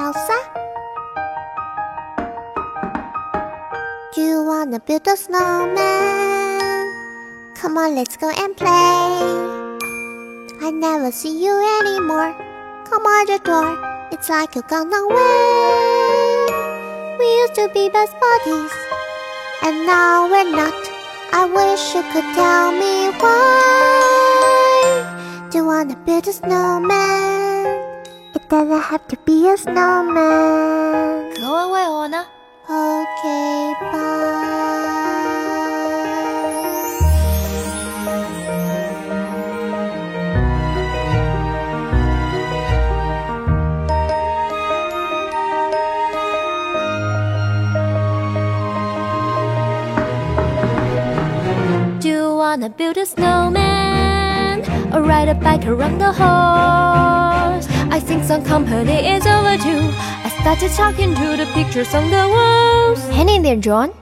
Elsa? Do you wanna build a snowman? Come on, let's go and play. I never see you anymore. Come on the door, it's like you've gone away. We used to be best buddies, and now we're not. I wish you could tell me why. Do you wanna build a snowman? that I have to be a snowman. Go away, Anna. Okay, bye. Do you wanna build a snowman or ride a bike around the hall? I think some company is overdue. I started talking to the pictures on the walls. Hang in there, Joan.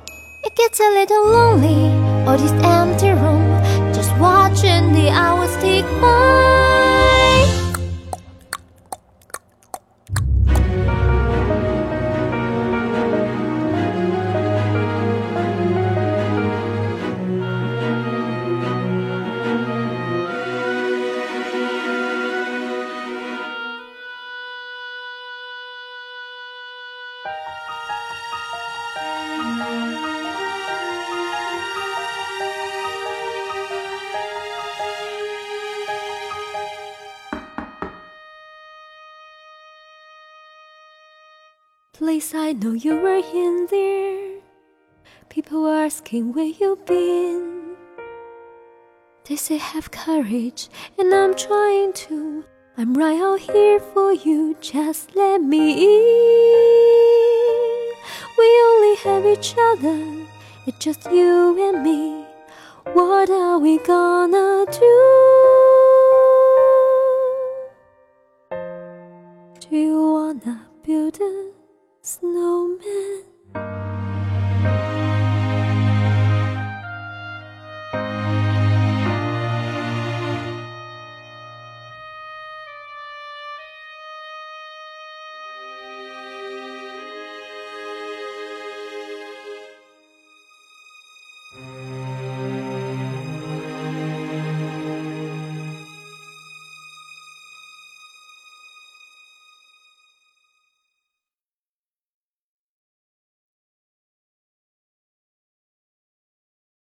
It gets a little lonely, all this empty room, just watching the hours tick by. Please, I know you were in there. People were asking where you've been. They say have courage, and I'm trying to. I'm right out here for you, just let me in. We only have each other, it's just you and me. What are we gonna do? Do you wanna build a snowman?